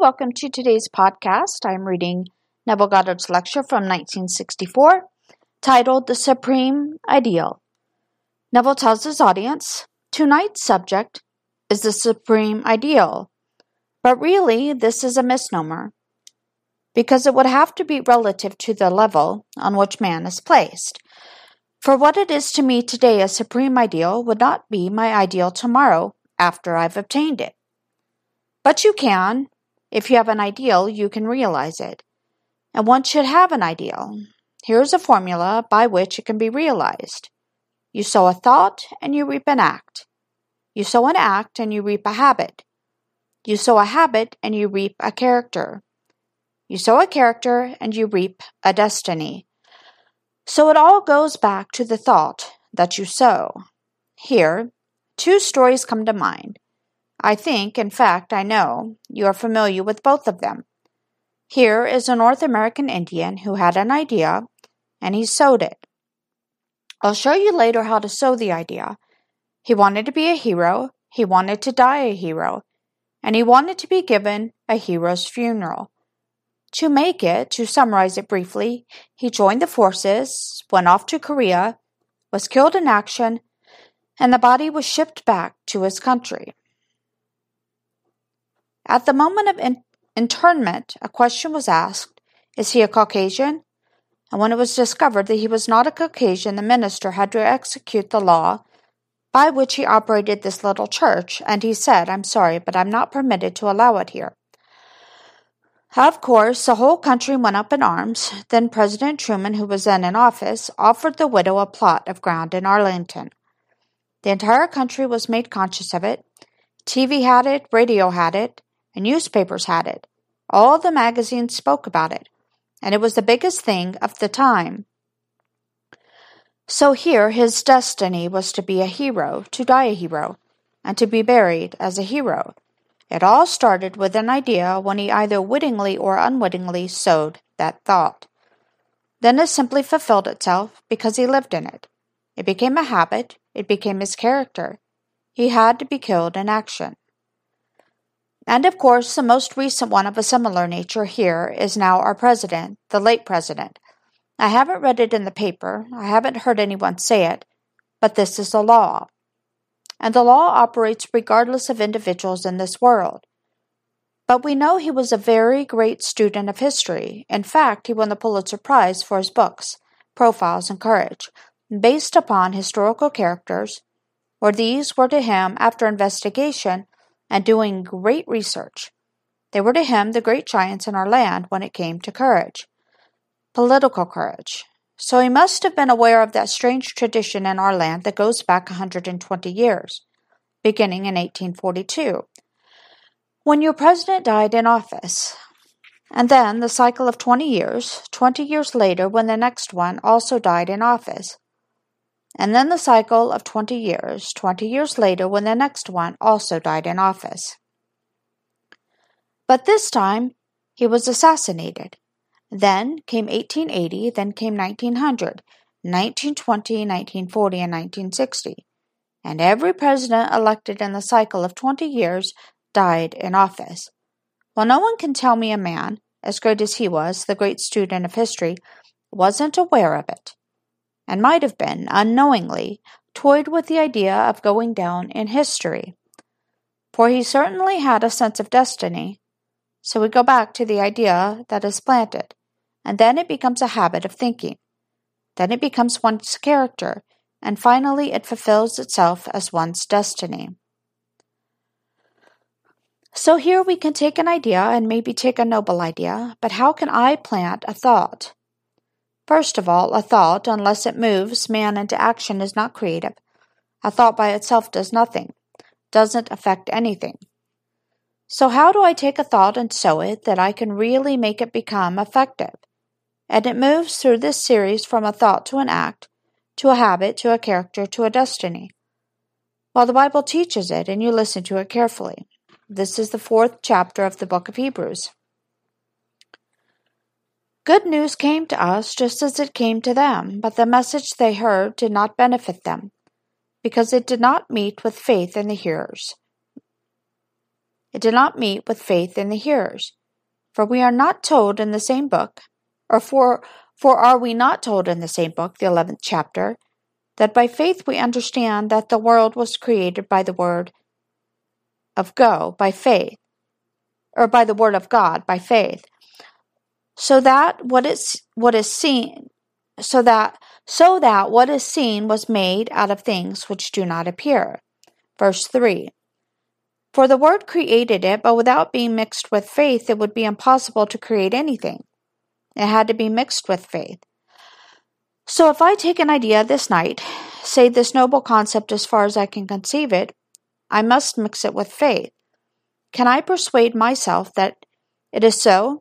welcome to today's podcast. I'm reading Neville Goddard's lecture from 1964 titled The Supreme Ideal. Neville tells his audience tonight's subject is the supreme ideal, but really this is a misnomer because it would have to be relative to the level on which man is placed. For what it is to me today a supreme ideal would not be my ideal tomorrow after I've obtained it. But you can. If you have an ideal, you can realize it. And one should have an ideal. Here's a formula by which it can be realized. You sow a thought and you reap an act. You sow an act and you reap a habit. You sow a habit and you reap a character. You sow a character and you reap a destiny. So it all goes back to the thought that you sow. Here, two stories come to mind. I think, in fact, I know, you are familiar with both of them. Here is a North American Indian who had an idea and he sowed it. I'll show you later how to sow the idea. He wanted to be a hero, he wanted to die a hero, and he wanted to be given a hero's funeral. To make it, to summarize it briefly, he joined the forces, went off to Korea, was killed in action, and the body was shipped back to his country. At the moment of in- internment, a question was asked Is he a Caucasian? And when it was discovered that he was not a Caucasian, the minister had to execute the law by which he operated this little church, and he said, I'm sorry, but I'm not permitted to allow it here. Of course, the whole country went up in arms. Then President Truman, who was then in office, offered the widow a plot of ground in Arlington. The entire country was made conscious of it. TV had it, radio had it, and newspapers had it. All the magazines spoke about it, and it was the biggest thing of the time. So here his destiny was to be a hero, to die a hero, and to be buried as a hero. It all started with an idea when he either wittingly or unwittingly sowed that thought. Then it simply fulfilled itself because he lived in it. It became a habit, it became his character. He had to be killed in action. And of course, the most recent one of a similar nature here is now our president, the late president. I haven't read it in the paper, I haven't heard anyone say it, but this is the law and the law operates regardless of individuals in this world. But we know he was a very great student of history. In fact, he won the Pulitzer Prize for his books, Profiles in Courage, based upon historical characters, or these were to him, after investigation and doing great research, they were to him the great giants in our land when it came to courage. Political courage, so he must have been aware of that strange tradition in our land that goes back a 120 years, beginning in 1842, when your president died in office. And then the cycle of 20 years, 20 years later, when the next one also died in office. And then the cycle of 20 years, 20 years later, when the next one also died in office. But this time, he was assassinated. Then came 1880, then came 1900, 1920, 1940, and 1960. And every president elected in the cycle of 20 years died in office. Well, no one can tell me a man, as great as he was, the great student of history, wasn't aware of it, and might have been, unknowingly, toyed with the idea of going down in history. For he certainly had a sense of destiny. So we go back to the idea that is planted and then it becomes a habit of thinking. Then it becomes one's character, and finally it fulfills itself as one's destiny. So here we can take an idea and maybe take a noble idea, but how can I plant a thought? First of all, a thought, unless it moves man into action, is not creative. A thought by itself does nothing, doesn't affect anything. So, how do I take a thought and sow it that I can really make it become effective? and it moves through this series from a thought to an act, to a habit, to a character, to a destiny. While the Bible teaches it, and you listen to it carefully. This is the fourth chapter of the book of Hebrews. Good news came to us just as it came to them, but the message they heard did not benefit them, because it did not meet with faith in the hearers. It did not meet with faith in the hearers. For we are not told in the same book, or for, for are we not told in the same book, the eleventh chapter, that by faith we understand that the world was created by the word of go, by faith, or by the word of God, by faith, so that what is what is seen, so that so that what is seen was made out of things which do not appear. Verse 3 For the Word created it, but without being mixed with faith, it would be impossible to create anything. It had to be mixed with faith. So if I take an idea this night, say this noble concept as far as I can conceive it, I must mix it with faith. Can I persuade myself that it is so?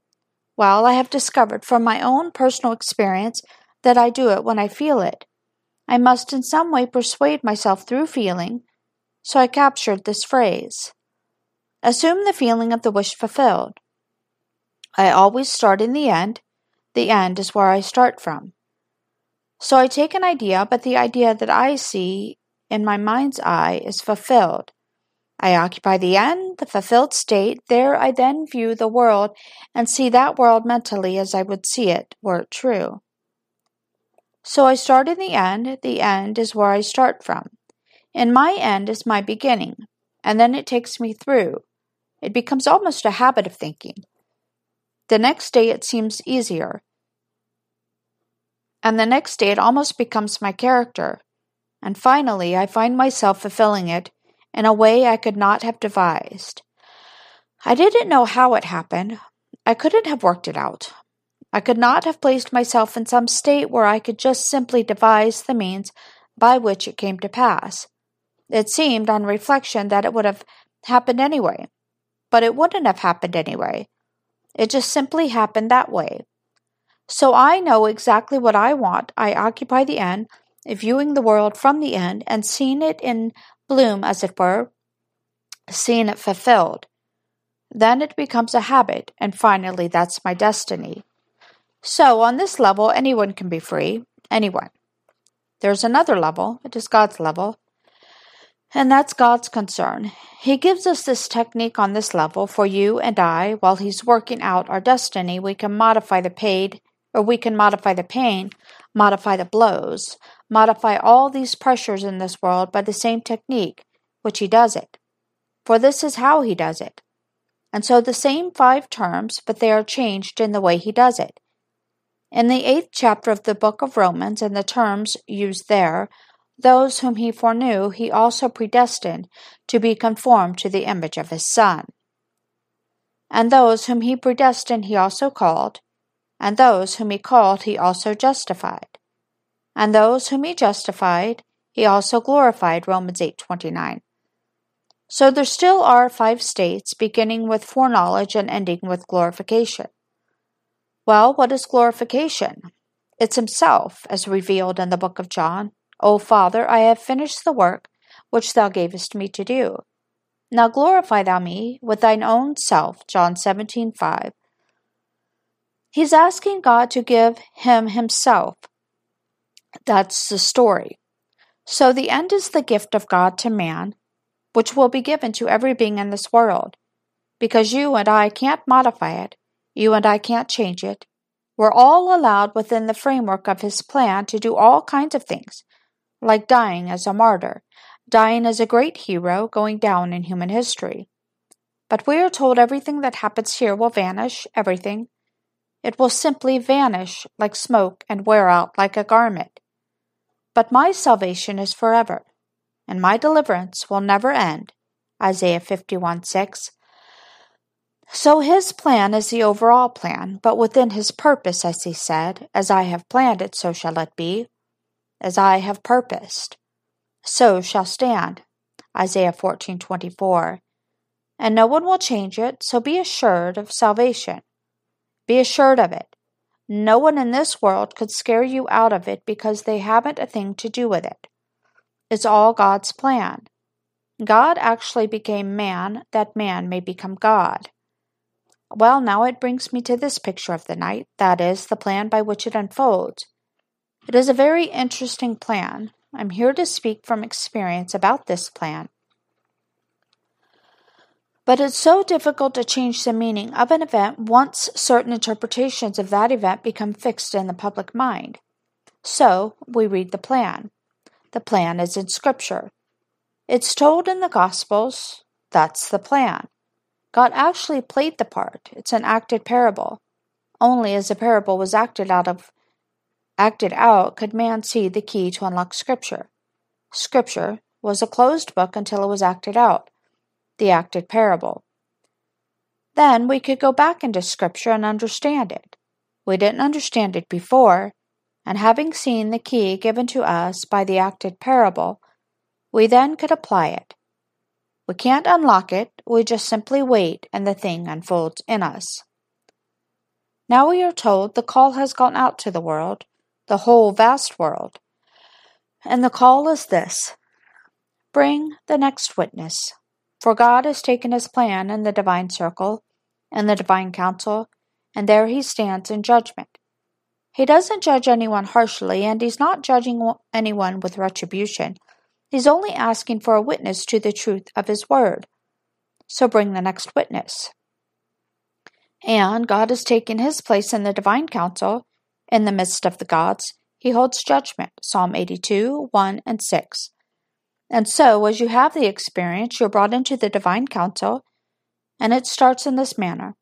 Well, I have discovered from my own personal experience that I do it when I feel it. I must in some way persuade myself through feeling, so I captured this phrase. Assume the feeling of the wish fulfilled. I always start in the end. The end is where I start from. So I take an idea, but the idea that I see in my mind's eye is fulfilled. I occupy the end, the fulfilled state. There I then view the world and see that world mentally as I would see it were it true. So I start in the end. The end is where I start from. And my end is my beginning, and then it takes me through. It becomes almost a habit of thinking. The next day it seems easier. And the next day it almost becomes my character. And finally I find myself fulfilling it in a way I could not have devised. I didn't know how it happened. I couldn't have worked it out. I could not have placed myself in some state where I could just simply devise the means by which it came to pass. It seemed, on reflection, that it would have happened anyway. But it wouldn't have happened anyway. It just simply happened that way. So I know exactly what I want. I occupy the end, viewing the world from the end and seeing it in bloom, as it were, seeing it fulfilled. Then it becomes a habit, and finally, that's my destiny. So, on this level, anyone can be free. Anyone. There's another level, it is God's level, and that's God's concern. He gives us this technique on this level for you and I. While He's working out our destiny, we can modify the paid, or we can modify the pain, modify the blows, modify all these pressures in this world by the same technique, which He does it. For this is how He does it. And so the same five terms, but they are changed in the way He does it. In the eighth chapter of the book of Romans, and the terms used there, those whom he foreknew, he also predestined to be conformed to the image of his Son. And those whom he predestined, he also called. And those whom he called, he also justified. And those whom he justified, he also glorified. Romans 8:29. So there still are five states, beginning with foreknowledge and ending with glorification. Well, what is glorification? It's Himself, as revealed in the book of John. O Father, I have finished the work which Thou gavest me to do. Now glorify Thou me with Thine own self. John seventeen five. He's asking God to give Him Himself. That's the story. So the end is the gift of God to man, which will be given to every being in this world, because you and I can't modify it you and I can't change it. We're all allowed within the framework of his plan to do all kinds of things, like dying as a martyr, dying as a great hero going down in human history. But we are told everything that happens here will vanish, everything. It will simply vanish like smoke and wear out like a garment. But my salvation is forever, and my deliverance will never end. Isaiah 51 6. So his plan is the overall plan, but within his purpose, as he said, as I have planned it, so shall it be. As I have purposed, so shall stand. Isaiah 14:24. And no one will change it, so be assured of salvation. Be assured of it. No one in this world could scare you out of it because they haven't a thing to do with it. It's all God's plan. God actually became man that man may become God. Well, now it brings me to this picture of the night, that is, the plan by which it unfolds. It is a very interesting plan. I'm here to speak from experience about this plan. But it's so difficult to change the meaning of an event once certain interpretations of that event become fixed in the public mind. So we read the plan. The plan is in Scripture. It's told in the Gospels. That's the plan. God actually played the part. It's an acted parable. Only as a parable was acted out of acted out could man see the key to unlock Scripture. Scripture was a closed book until it was acted out the acted parable. Then we could go back into Scripture and understand it. We didn't understand it before, and having seen the key given to us by the acted parable, we then could apply it. We can't unlock it, we just simply wait and the thing unfolds in us. Now we are told the call has gone out to the world, the whole vast world. And the call is this Bring the next witness. For God has taken his plan in the divine circle, in the divine council, and there he stands in judgment. He doesn't judge anyone harshly, and he's not judging anyone with retribution. He's only asking for a witness to the truth of his word. So bring the next witness. And God has taken his place in the divine council, in the midst of the gods. He holds judgment. Psalm 82, 1 and 6. And so, as you have the experience, you're brought into the divine council, and it starts in this manner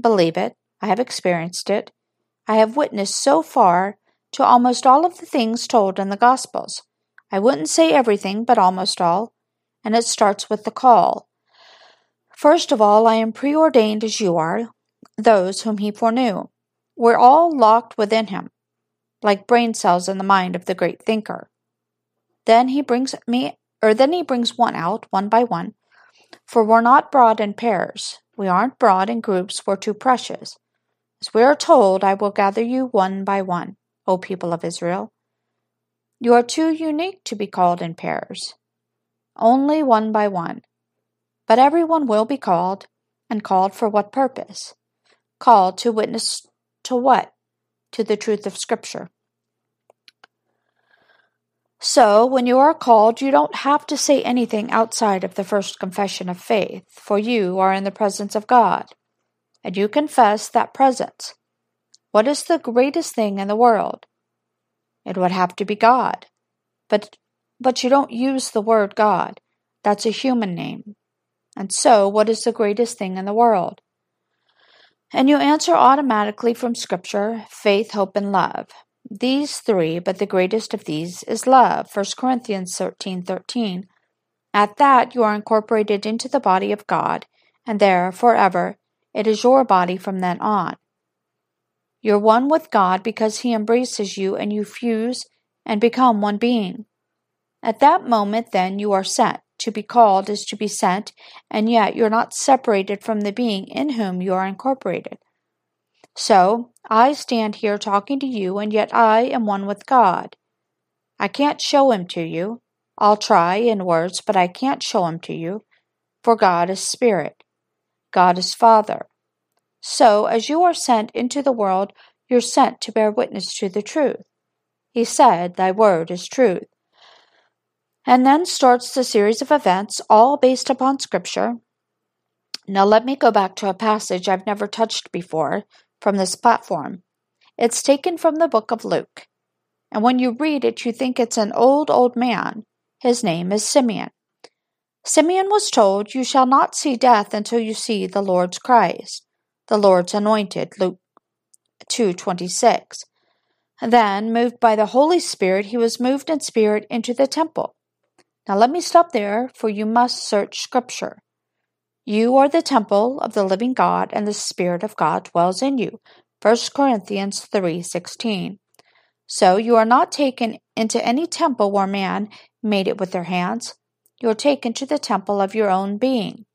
Believe it, I have experienced it. I have witnessed so far to almost all of the things told in the Gospels. I wouldn't say everything, but almost all, and it starts with the call. First of all, I am preordained as you are, those whom he foreknew. We're all locked within him, like brain cells in the mind of the great thinker. Then he brings me or then he brings one out, one by one. For we're not brought in pairs. We aren't brought in groups, we're too precious. As we are told, I will gather you one by one, O people of Israel. You are too unique to be called in pairs. Only one by one. But everyone will be called, and called for what purpose? Called to witness to what? To the truth of Scripture. So, when you are called, you don't have to say anything outside of the first confession of faith, for you are in the presence of God, and you confess that presence. What is the greatest thing in the world? It would have to be God. But but you don't use the word God. That's a human name. And so, what is the greatest thing in the world? And you answer automatically from Scripture faith, hope, and love. These three, but the greatest of these is love. 1 Corinthians 13 13. At that you are incorporated into the body of God, and there, forever, it is your body from then on. You're one with God because He embraces you and you fuse and become one being. At that moment, then, you are sent. To be called is to be sent, and yet you're not separated from the being in whom you are incorporated. So, I stand here talking to you, and yet I am one with God. I can't show him to you. I'll try in words, but I can't show him to you, for God is Spirit. God is Father. So, as you are sent into the world, you're sent to bear witness to the truth. He said, Thy word is truth. And then starts the series of events, all based upon Scripture. Now, let me go back to a passage I've never touched before, from this platform. It's taken from the book of Luke. And when you read it, you think it's an old, old man. His name is Simeon. Simeon was told, You shall not see death until you see the Lord's Christ, the Lord's anointed. Luke 2:26. Then, moved by the Holy Spirit, he was moved in spirit into the temple. Now let me stop there, for you must search Scripture. You are the temple of the living God, and the Spirit of God dwells in you. 1 Corinthians 3:16. So you are not taken into any temple where man made it with their hands. You are taken to the temple of your own being.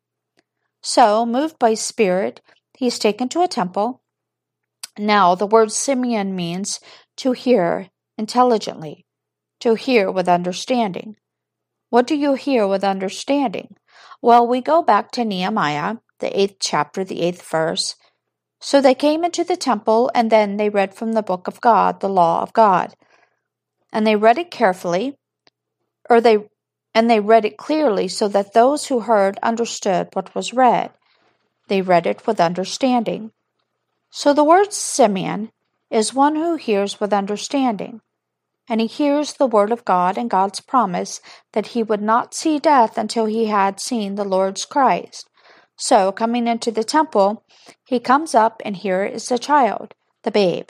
So, moved by spirit, he is taken to a temple. Now, the word Simeon means to hear intelligently, to hear with understanding. What do you hear with understanding? Well, we go back to Nehemiah, the eighth chapter, the eighth verse. So they came into the temple, and then they read from the book of God, the law of God. And they read it carefully, or they and they read it clearly so that those who heard understood what was read. They read it with understanding. So the word Simeon is one who hears with understanding, and he hears the word of God and God's promise that he would not see death until he had seen the Lord's Christ. So, coming into the temple, he comes up, and here is the child, the babe.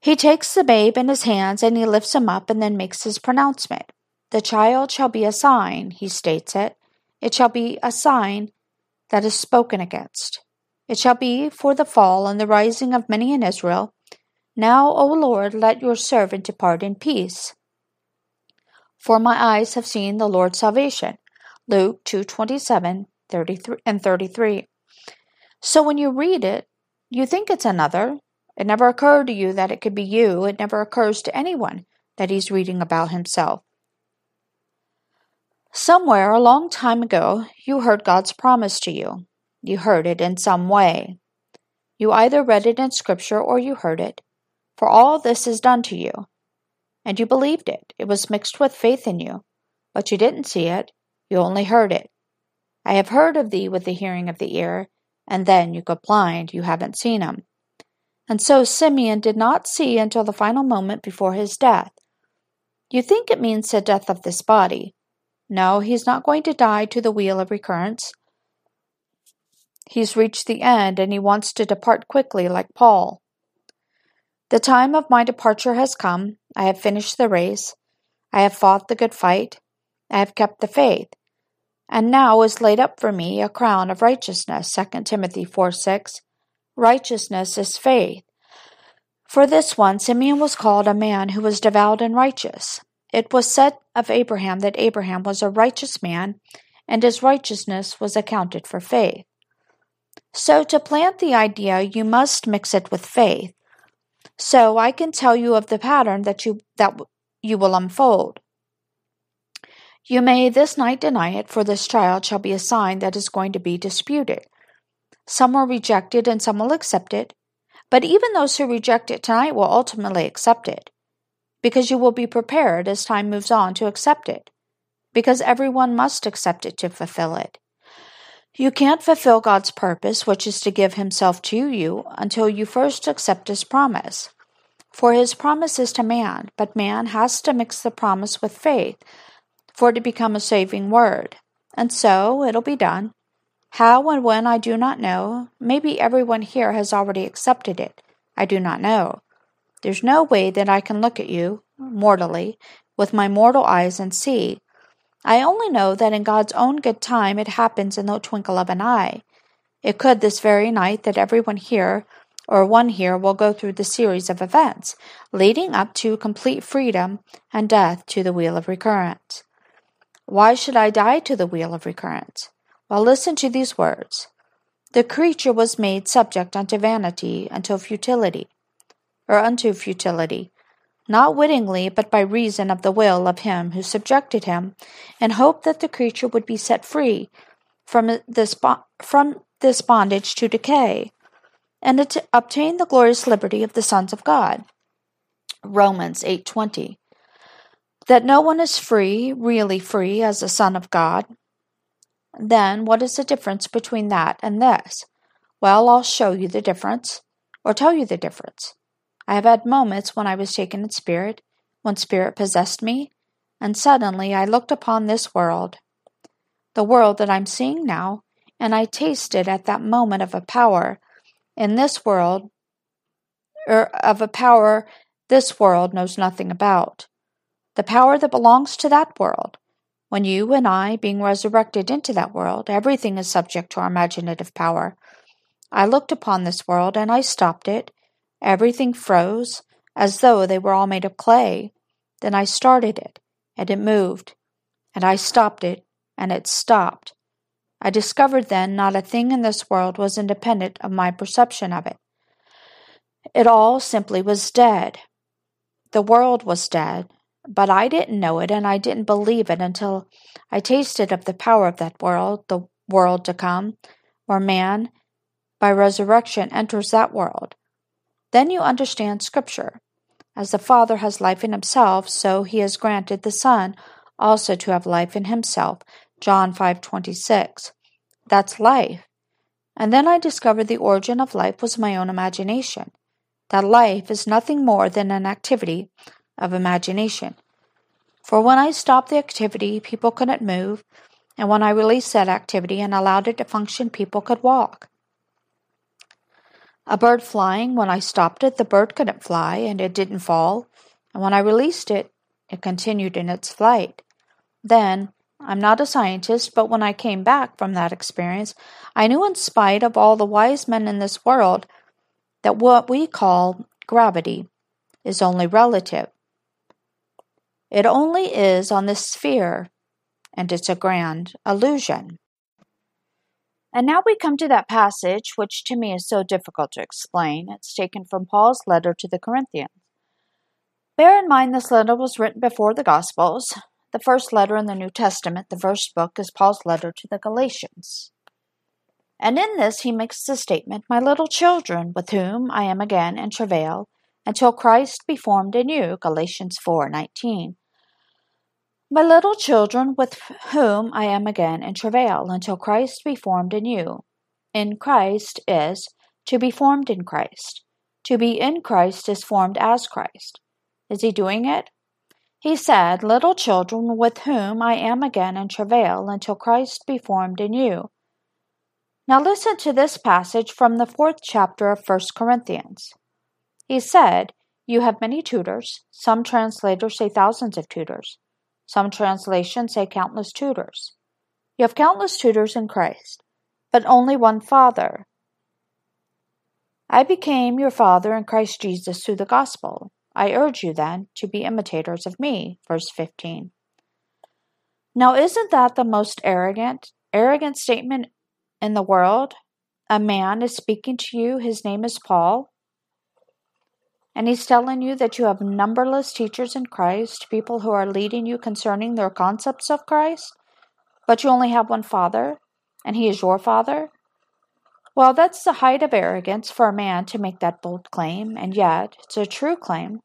He takes the babe in his hands and he lifts him up and then makes his pronouncement. The child shall be a sign, he states it. It shall be a sign that is spoken against. It shall be for the fall and the rising of many in Israel. Now, O Lord, let your servant depart in peace. For my eyes have seen the Lord's salvation. Luke 2:27 33 and 33. So when you read it, you think it's another, it never occurred to you that it could be you. It never occurs to anyone that he's reading about himself. Somewhere a long time ago, you heard God's promise to you. You heard it in some way. You either read it in Scripture or you heard it. For all this is done to you. And you believed it. It was mixed with faith in you. But you didn't see it. You only heard it. I have heard of thee with the hearing of the ear, and then you go blind. You haven't seen him. And so Simeon did not see until the final moment before his death. You think it means the death of this body. No, he's not going to die to the wheel of recurrence. He's reached the end and he wants to depart quickly, like Paul. The time of my departure has come. I have finished the race. I have fought the good fight. I have kept the faith. And now is laid up for me a crown of righteousness. 2 Timothy 4 6 righteousness is faith. For this one, Simeon was called a man who was devout and righteous. It was said of Abraham that Abraham was a righteous man, and his righteousness was accounted for faith. So, to plant the idea, you must mix it with faith. So, I can tell you of the pattern that you that you will unfold. You may this night deny it, for this child shall be a sign that is going to be disputed. Some will reject it and some will accept it. But even those who reject it tonight will ultimately accept it. Because you will be prepared as time moves on to accept it. Because everyone must accept it to fulfill it. You can't fulfill God's purpose, which is to give Himself to you, until you first accept His promise. For His promise is to man, but man has to mix the promise with faith for it to become a saving word. And so it'll be done. How and when I do not know. Maybe everyone here has already accepted it. I do not know. There's no way that I can look at you, mortally, with my mortal eyes and see. I only know that in God's own good time it happens in the twinkle of an eye. It could this very night that everyone here, or one here, will go through the series of events, leading up to complete freedom and death to the wheel of recurrence. Why should I die to the wheel of recurrence? Well, listen to these words. The creature was made subject unto vanity, unto futility, or unto futility, not wittingly, but by reason of the will of him who subjected him, and hoped that the creature would be set free from this, from this bondage to decay, and to obtain the glorious liberty of the sons of God. Romans 8:20 That no one is free, really free as a son of God, then what is the difference between that and this? Well, I'll show you the difference, or tell you the difference. I have had moments when I was taken in spirit, when spirit possessed me, and suddenly I looked upon this world, the world that I'm seeing now, and I tasted at that moment of a power in this world, or of a power this world knows nothing about. The power that belongs to that world. When you and I, being resurrected into that world, everything is subject to our imaginative power. I looked upon this world and I stopped it. Everything froze, as though they were all made of clay. Then I started it, and it moved. And I stopped it, and it stopped. I discovered then not a thing in this world was independent of my perception of it. It all simply was dead. The world was dead, but I didn't know it and I didn't believe it until I tasted of the power of that world, the world to come, where man, by resurrection, enters that world. Then you understand Scripture. As the Father has life in himself, so he has granted the Son also to have life in himself. John 5:26. That's life. And then I discovered the origin of life was my own imagination. That life is nothing more than an activity of imagination. For when I stopped the activity, people couldn't move, and when I released that activity and allowed it to function, people could walk. A bird flying, when I stopped it, the bird couldn't fly and it didn't fall, and when I released it, it continued in its flight. Then, I'm not a scientist, but when I came back from that experience, I knew in spite of all the wise men in this world that what we call gravity is only relative. It only is on this sphere, and it's a grand illusion. And now we come to that passage which to me is so difficult to explain. It's taken from Paul's letter to the Corinthians. Bear in mind this letter was written before the Gospels, the first letter in the New Testament, the first book, is Paul's letter to the Galatians. And in this he makes the statement, My little children, with whom I am again in travail, until Christ be formed in you, Galatians 4:19. My little children, with whom I am again in travail, until Christ be formed in you. In Christ is to be formed in Christ. To be in Christ is formed as Christ. Is he doing it? He said, Little children, with whom I am again in travail, until Christ be formed in you. Now listen to this passage from the fourth chapter of First Corinthians. He said, You have many tutors. Some translators say thousands of tutors. Some translations say countless tutors. You have countless tutors in Christ, but only one Father. I became your Father in Christ Jesus through the gospel. I urge you, then, to be imitators of me. Verse 15. Now, isn't that the most arrogant, arrogant statement in the world? A man is speaking to you, his name is Paul, and he's telling you that you have numberless teachers in Christ, people who are leading you concerning their concepts of Christ, but you only have one Father, and he is your Father? Well, that's the height of arrogance for a man to make that bold claim, and yet it's a true claim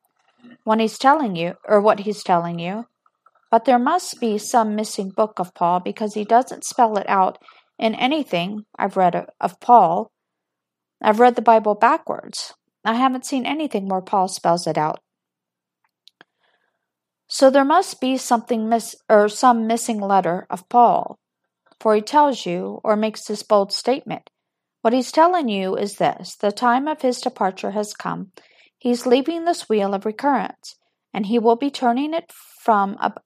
when he's telling you, or what he's telling you. But there must be some missing book of Paul because he doesn't spell it out in anything I've read of Paul. I've read the Bible backwards. I haven't seen anything where Paul spells it out. So there must be something miss or some missing letter of Paul, for he tells you or makes this bold statement what he's telling you is this the time of his departure has come. He's leaving this wheel of recurrence, and he will be turning it from ab-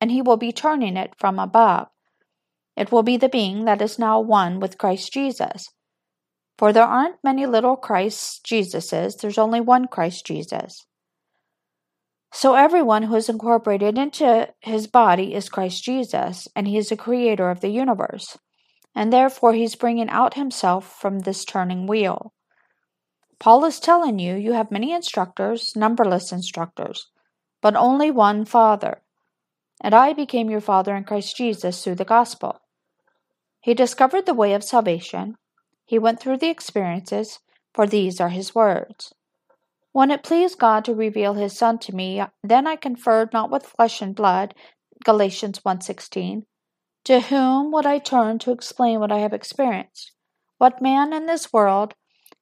and he will be turning it from above. It will be the being that is now one with Christ Jesus. For there aren't many little Christ Jesuses, there's only one Christ Jesus. So everyone who is incorporated into his body is Christ Jesus, and he is the creator of the universe and therefore he's bringing out himself from this turning wheel. Paul is telling you you have many instructors, numberless instructors, but only one Father. And I became your Father in Christ Jesus through the gospel. He discovered the way of salvation. He went through the experiences, for these are his words. When it pleased God to reveal his Son to me, then I conferred not with flesh and blood, Galatians 1:16, to whom would I turn to explain what I have experienced? What man in this world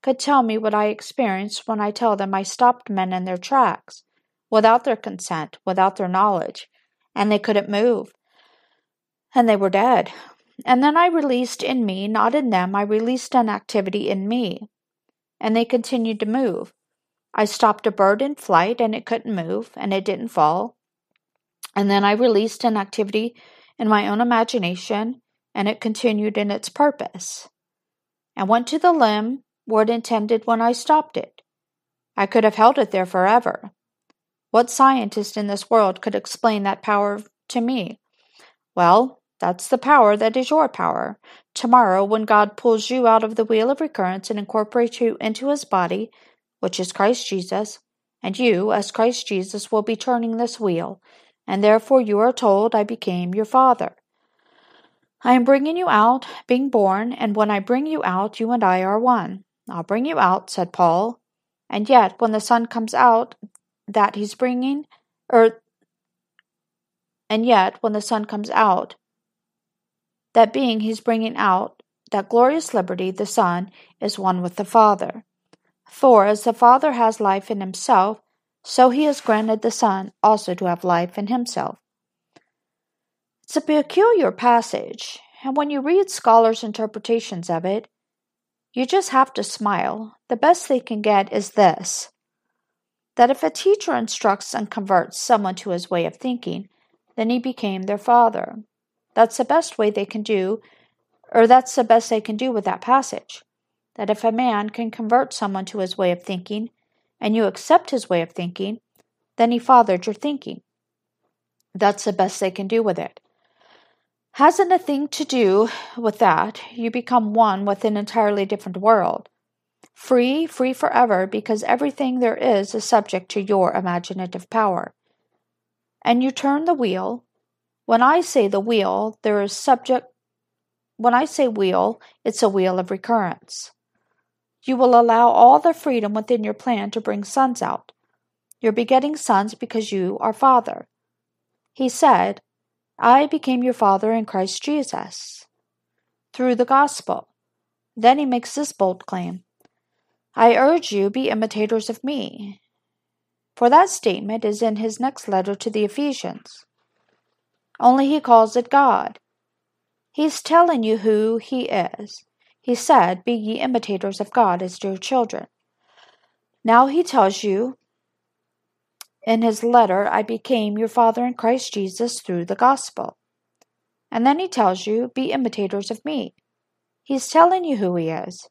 could tell me what I experienced when I tell them I stopped men in their tracks, without their consent, without their knowledge, and they couldn't move, and they were dead. And then I released in me, not in them, I released an activity in me, and they continued to move. I stopped a bird in flight, and it couldn't move, and it didn't fall. And then I released an activity in my own imagination, and it continued in its purpose, and went to the limb where it intended when I stopped it. I could have held it there forever. What scientist in this world could explain that power to me? Well, that's the power that is your power. Tomorrow, when God pulls you out of the wheel of recurrence and incorporates you into his body, which is Christ Jesus, and you, as Christ Jesus, will be turning this wheel and therefore you are told I became your father. I am bringing you out, being born, and when I bring you out, you and I are one. I'll bring you out, said Paul. And yet, when the son comes out that he's bringing, or And yet, when the Son comes out, that being he's bringing out, that glorious liberty, the Son, is one with the Father. For as the Father has life in himself, so he has granted the Son also to have life in himself. It's a peculiar passage, and when you read scholars' interpretations of it, you just have to smile. The best they can get is this that if a teacher instructs and converts someone to his way of thinking, then he became their father. That's the best way they can do, or that's the best they can do with that passage. That if a man can convert someone to his way of thinking, and you accept his way of thinking, then he fathered your thinking. That's the best they can do with it. Hasn't a thing to do with that. You become one with an entirely different world. Free, free forever, because everything there is is subject to your imaginative power. And you turn the wheel. When I say the wheel, there is subject. When I say wheel, it's a wheel of recurrence. You will allow all the freedom within your plan to bring sons out. You're begetting sons because you are father. He said, I became your father in Christ Jesus. Through the gospel. Then he makes this bold claim I urge you, be imitators of me. For that statement is in his next letter to the Ephesians. Only he calls it God. He's telling you who he is. He said, Be ye imitators of God as dear children. Now he tells you in his letter, I became your father in Christ Jesus through the gospel. And then he tells you, Be imitators of me. He's telling you who he is.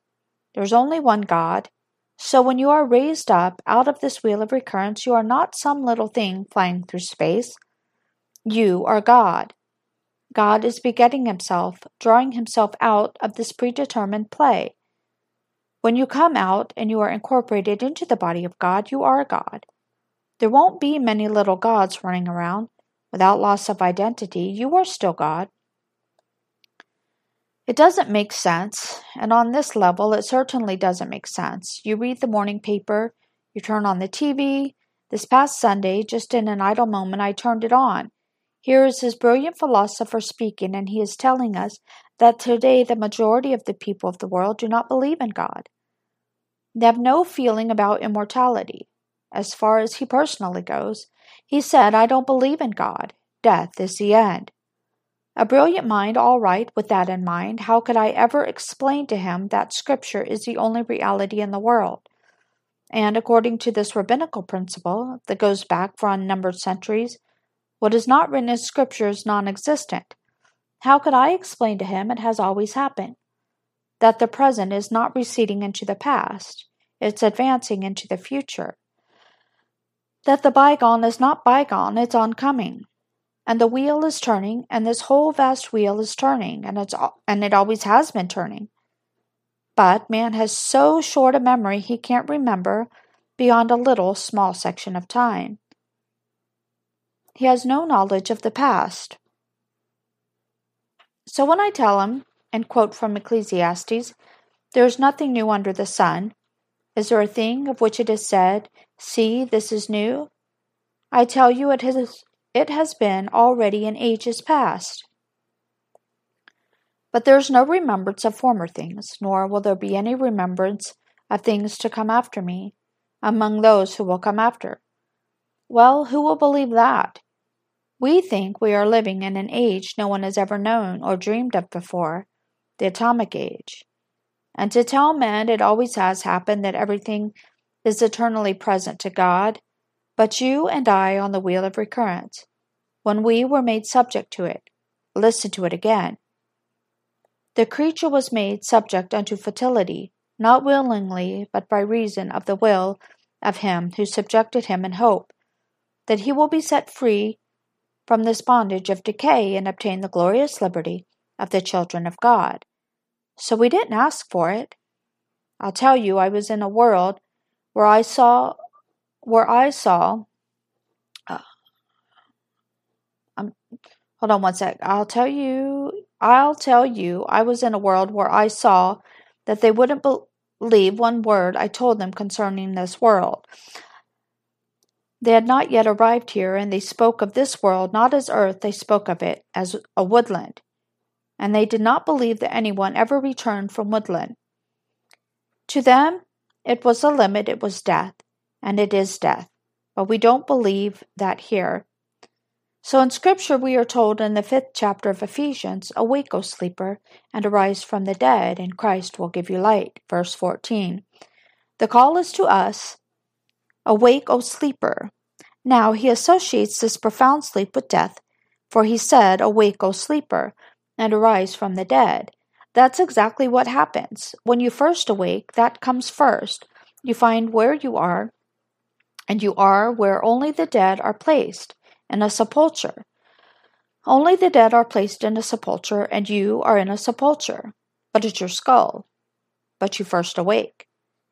There's only one God, so when you are raised up out of this wheel of recurrence, you are not some little thing flying through space. You are God. God is begetting himself, drawing himself out of this predetermined play. When you come out and you are incorporated into the body of God, you are God. There won't be many little gods running around. Without loss of identity, you are still God. It doesn't make sense, and on this level, it certainly doesn't make sense. You read the morning paper, you turn on the TV. This past Sunday, just in an idle moment, I turned it on. Here is this brilliant philosopher speaking, and he is telling us that today the majority of the people of the world do not believe in God. They have no feeling about immortality. As far as he personally goes, he said, I don't believe in God. Death is the end. A brilliant mind, all right, with that in mind, how could I ever explain to him that Scripture is the only reality in the world? And according to this rabbinical principle that goes back for unnumbered centuries, what is not written in Scripture is non existent. How could I explain to him it has always happened? That the present is not receding into the past, it's advancing into the future. That the bygone is not bygone, it's oncoming and the wheel is turning, and this whole vast wheel is turning, and it's and it always has been turning. But man has so short a memory he can't remember beyond a little small section of time. He has no knowledge of the past. So when I tell him, and quote from Ecclesiastes, there is nothing new under the sun, is there a thing of which it is said, See, this is new? I tell you, it has it has been already in ages past. But there is no remembrance of former things, nor will there be any remembrance of things to come after me among those who will come after. Well, who will believe that? We think we are living in an age no one has ever known or dreamed of before, the atomic age. And to tell men it always has happened that everything is eternally present to God but you and I on the wheel of recurrence, when we were made subject to it. Listen to it again. The creature was made subject unto fertility, not willingly, but by reason of the will of him who subjected him in hope that he will be set free from this bondage of decay and obtain the glorious liberty of the children of God. So we didn't ask for it. I'll tell you, I was in a world where I saw where I saw, uh, um, hold on one sec. I'll tell you, I'll tell you, I was in a world where I saw that they wouldn't believe one word I told them concerning this world. They had not yet arrived here, and they spoke of this world not as earth, they spoke of it as a woodland. And they did not believe that anyone ever returned from woodland. To them, it was a limit, it was death, and it is death. But we don't believe that here. So in Scripture, we are told in the fifth chapter of Ephesians, Awake, O sleeper, and arise from the dead, and Christ will give you light. Verse 14. The call is to us Awake, O sleeper. Now he associates this profound sleep with death, for he said, Awake, O sleeper, and arise from the dead. That's exactly what happens. When you first awake, that comes first. You find where you are, and you are where only the dead are placed, in a sepulchre. Only the dead are placed in a sepulchre, and you are in a sepulchre. But it's your skull. But you first awake.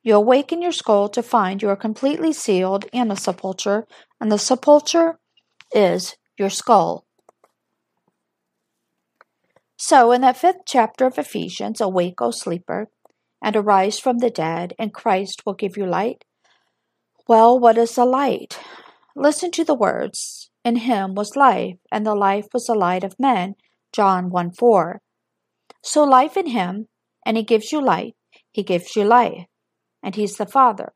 You awaken your skull to find you are completely sealed in a sepulchre, and the sepulchre is your skull. So, in that fifth chapter of Ephesians, awake, O sleeper, and arise from the dead, and Christ will give you light. Well, what is the light? Listen to the words. In him was life, and the life was the light of men. John 1 4. So, life in him, and he gives you light, he gives you life and he's the Father.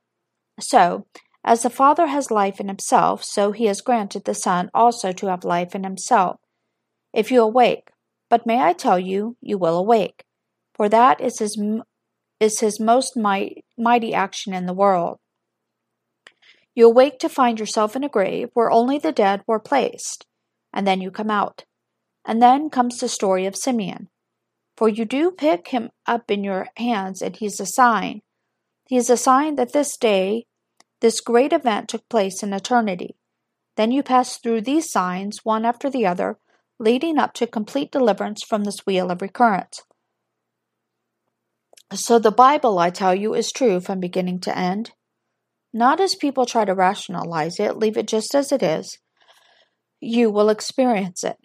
So, as the Father has life in himself, so he has granted the Son also to have life in himself. If you awake, but may I tell you, you will awake, for that is his, is his most might, mighty action in the world. You awake to find yourself in a grave where only the dead were placed, and then you come out. And then comes the story of Simeon. For you do pick him up in your hands, and he's a sign he is a sign that this day, this great event took place in eternity. Then you pass through these signs, one after the other, leading up to complete deliverance from this wheel of recurrence. So the Bible, I tell you, is true from beginning to end. Not as people try to rationalize it, leave it just as it is. You will experience it.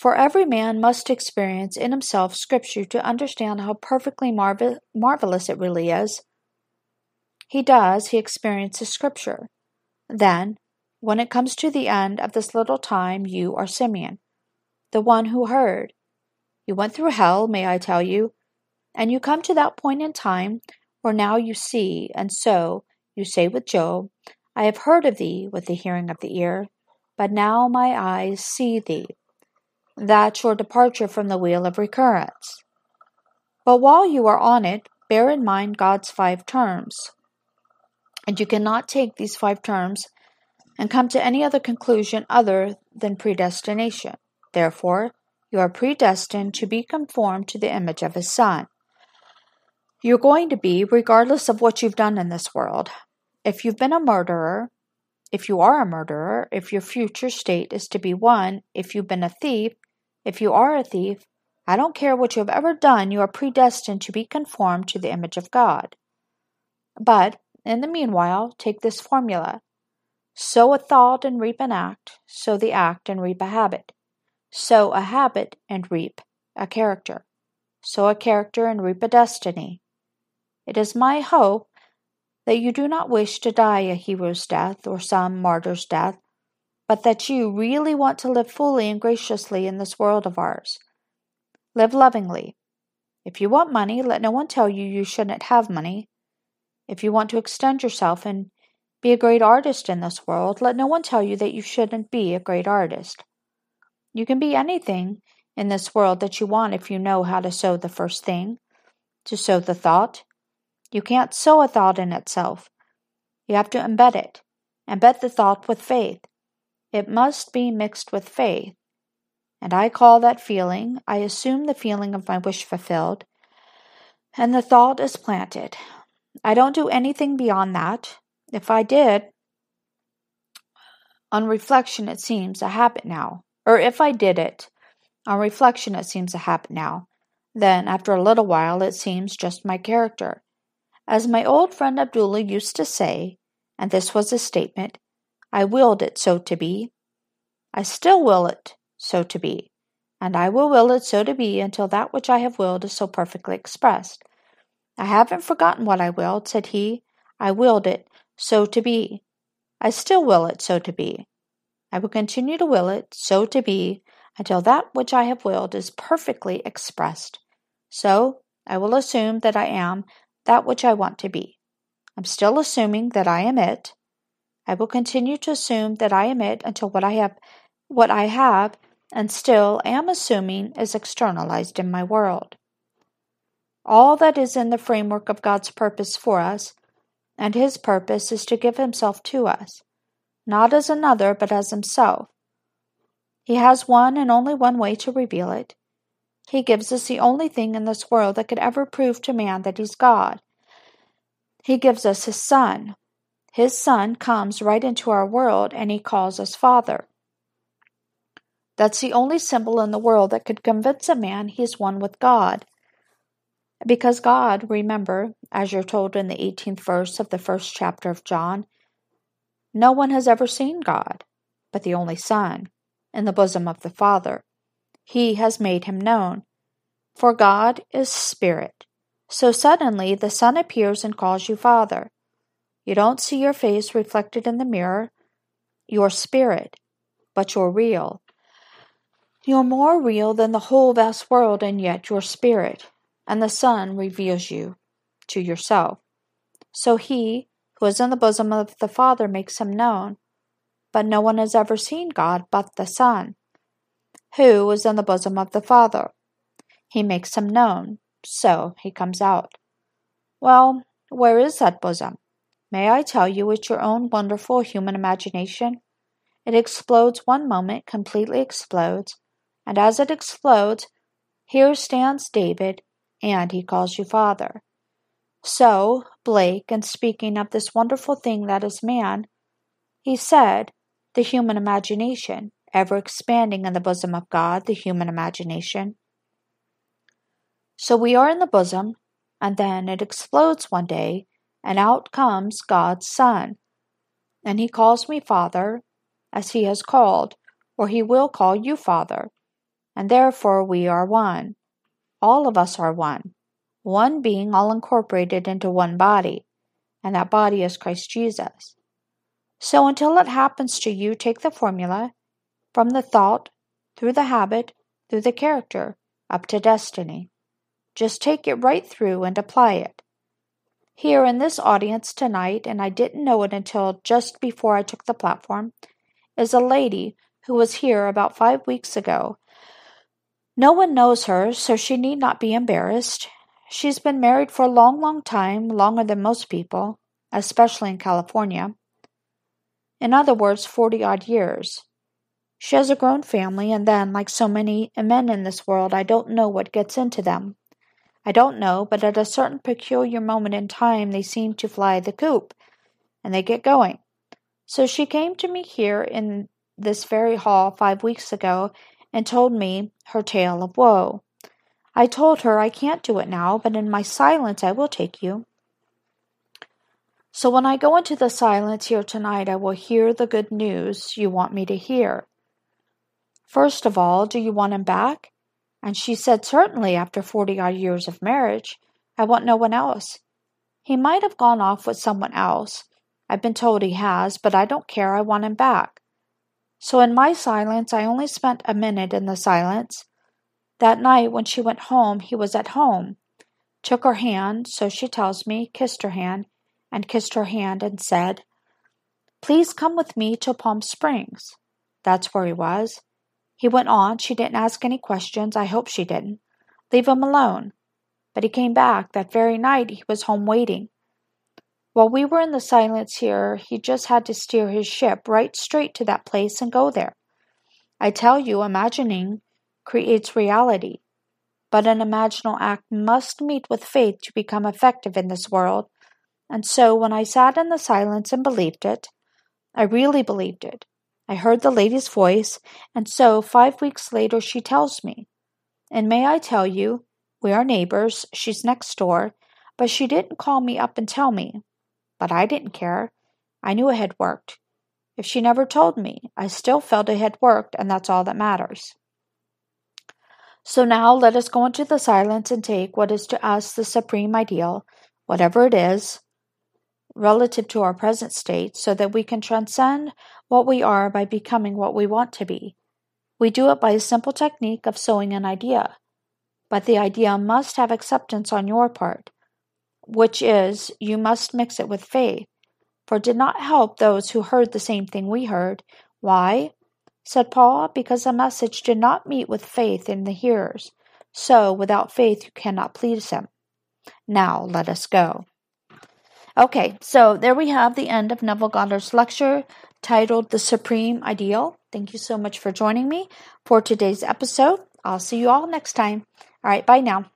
For every man must experience in himself Scripture to understand how perfectly marvel- marvelous it really is he does, he experiences Scripture. Then, when it comes to the end of this little time, you are Simeon, the one who heard. You went through hell, may I tell you, and you come to that point in time where now you see, and so you say with Job, I have heard of thee with the hearing of the ear, but now my eyes see thee. That's your departure from the wheel of recurrence. But while you are on it, bear in mind God's five terms. And you cannot take these five terms and come to any other conclusion other than predestination. Therefore, you are predestined to be conformed to the image of His Son. You're going to be, regardless of what you've done in this world. If you've been a murderer, if you are a murderer, if your future state is to be one, if you've been a thief, if you are a thief, I don't care what you have ever done, you are predestined to be conformed to the image of God. But in the meanwhile, take this formula. Sow a thought and reap an act, sow the act and reap a habit. Sow a habit and reap a character. Sow a character and reap a destiny. It is my hope that you do not wish to die a hero's death or some martyr's death, but that you really want to live fully and graciously in this world of ours. Live lovingly. If you want money, let no one tell you you shouldn't have money. If you want to extend yourself and be a great artist in this world, let no one tell you that you shouldn't be a great artist. You can be anything in this world that you want if you know how to sow the first thing, to sow the thought. You can't sow a thought in itself. You have to embed it. Embed the thought with faith. It must be mixed with faith. And I call that feeling, I assume the feeling of my wish fulfilled, and the thought is planted. I don't do anything beyond that. If I did, on reflection, it seems a habit now. Or if I did it, on reflection, it seems a habit now. Then, after a little while, it seems just my character. As my old friend Abdullah used to say, and this was a statement, I willed it so to be. I still will it so to be, and I will will it so to be until that which I have willed is so perfectly expressed. I haven't forgotten what I willed, said he. I willed it so to be. I still will it so to be. I will continue to will it so to be until that which I have willed is perfectly expressed. So I will assume that I am that which I want to be. I'm still assuming that I am it. I will continue to assume that I am it until what I have what I have and still am assuming is externalized in my world. All that is in the framework of God's purpose for us, and His purpose is to give Himself to us, not as another, but as Himself. He has one and only one way to reveal it. He gives us the only thing in this world that could ever prove to man that He's God. He gives us His Son. His Son comes right into our world and He calls us Father. That's the only symbol in the world that could convince a man he's one with God. Because God, remember, as you're told in the 18th verse of the first chapter of John, no one has ever seen God, but the only Son, in the bosom of the Father. He has made him known. For God is Spirit. So suddenly the Son appears and calls you Father. You don't see your face reflected in the mirror, your spirit, but you're real. You're more real than the whole vast world, and yet your spirit, and the Son reveals you to yourself. So he, who is in the bosom of the Father, makes him known. But no one has ever seen God but the Son, who is in the bosom of the Father. He makes him known, so he comes out. Well, where is that bosom? May I tell you it's your own wonderful human imagination? It explodes one moment, completely explodes, and as it explodes, here stands David, and he calls you Father. So, Blake, in speaking of this wonderful thing that is man, he said, the human imagination, ever expanding in the bosom of God, the human imagination. So we are in the bosom, and then it explodes one day, and out comes God's Son. And he calls me Father, as he has called, or he will call you Father and therefore we are one. All of us are one, one being all incorporated into one body, and that body is Christ Jesus. So until it happens to you, take the formula from the thought, through the habit, through the character, up to destiny. Just take it right through and apply it. Here in this audience tonight, and I didn't know it until just before I took the platform, is a lady who was here about five weeks ago no one knows her, so she need not be embarrassed. She's been married for a long, long time, longer than most people, especially in California. In other words, 40 odd years. She has a grown family, and then, like so many men in this world, I don't know what gets into them. I don't know, but at a certain peculiar moment in time, they seem to fly the coop, and they get going. So she came to me here in this very hall five weeks ago and told me her tale of woe. I told her I can't do it now, but in my silence I will take you. So when I go into the silence here tonight, I will hear the good news you want me to hear. First of all, do you want him back? And she said, Certainly, after forty odd years of marriage, I want no one else. He might have gone off with someone else. I've been told he has, but I don't care. I want him back. So in my silence, I only spent a minute in the silence. That night, when she went home, he was at home. Took her hand, so she tells me, kissed her hand, and kissed her hand and said, Please come with me to Palm Springs. That's where he was. He went on. She didn't ask any questions. I hope she didn't. Leave him alone. But he came back. That very night, he was home waiting. While we were in the silence here, he just had to steer his ship right straight to that place and go there. I tell you, imagining creates reality. But an imaginal act must meet with faith to become effective in this world. And so when I sat in the silence and believed it, I really believed it. I heard the lady's voice, and so five weeks later she tells me. And may I tell you, we are neighbors, she's next door, but she didn't call me up and tell me. But I didn't care. I knew it had worked. If she never told me, I still felt it had worked, and that's all that matters. So now let us go into the silence and take what is to us the supreme ideal, whatever it is. relative to our present state so that we can transcend what we are by becoming what we want to be. We do it by a simple technique of sowing an idea. But the idea must have acceptance on your part, which is, you must mix it with faith. For it did not help those who heard the same thing we heard. Why? said Paul, because the message did not meet with faith in the hearers. So, without faith, you cannot please him. Now, let us go. Okay, so there we have the end of Neville Goddard's lecture titled The Supreme Ideal. Thank you so much for joining me for today's episode. I'll see you all next time. All right, bye now.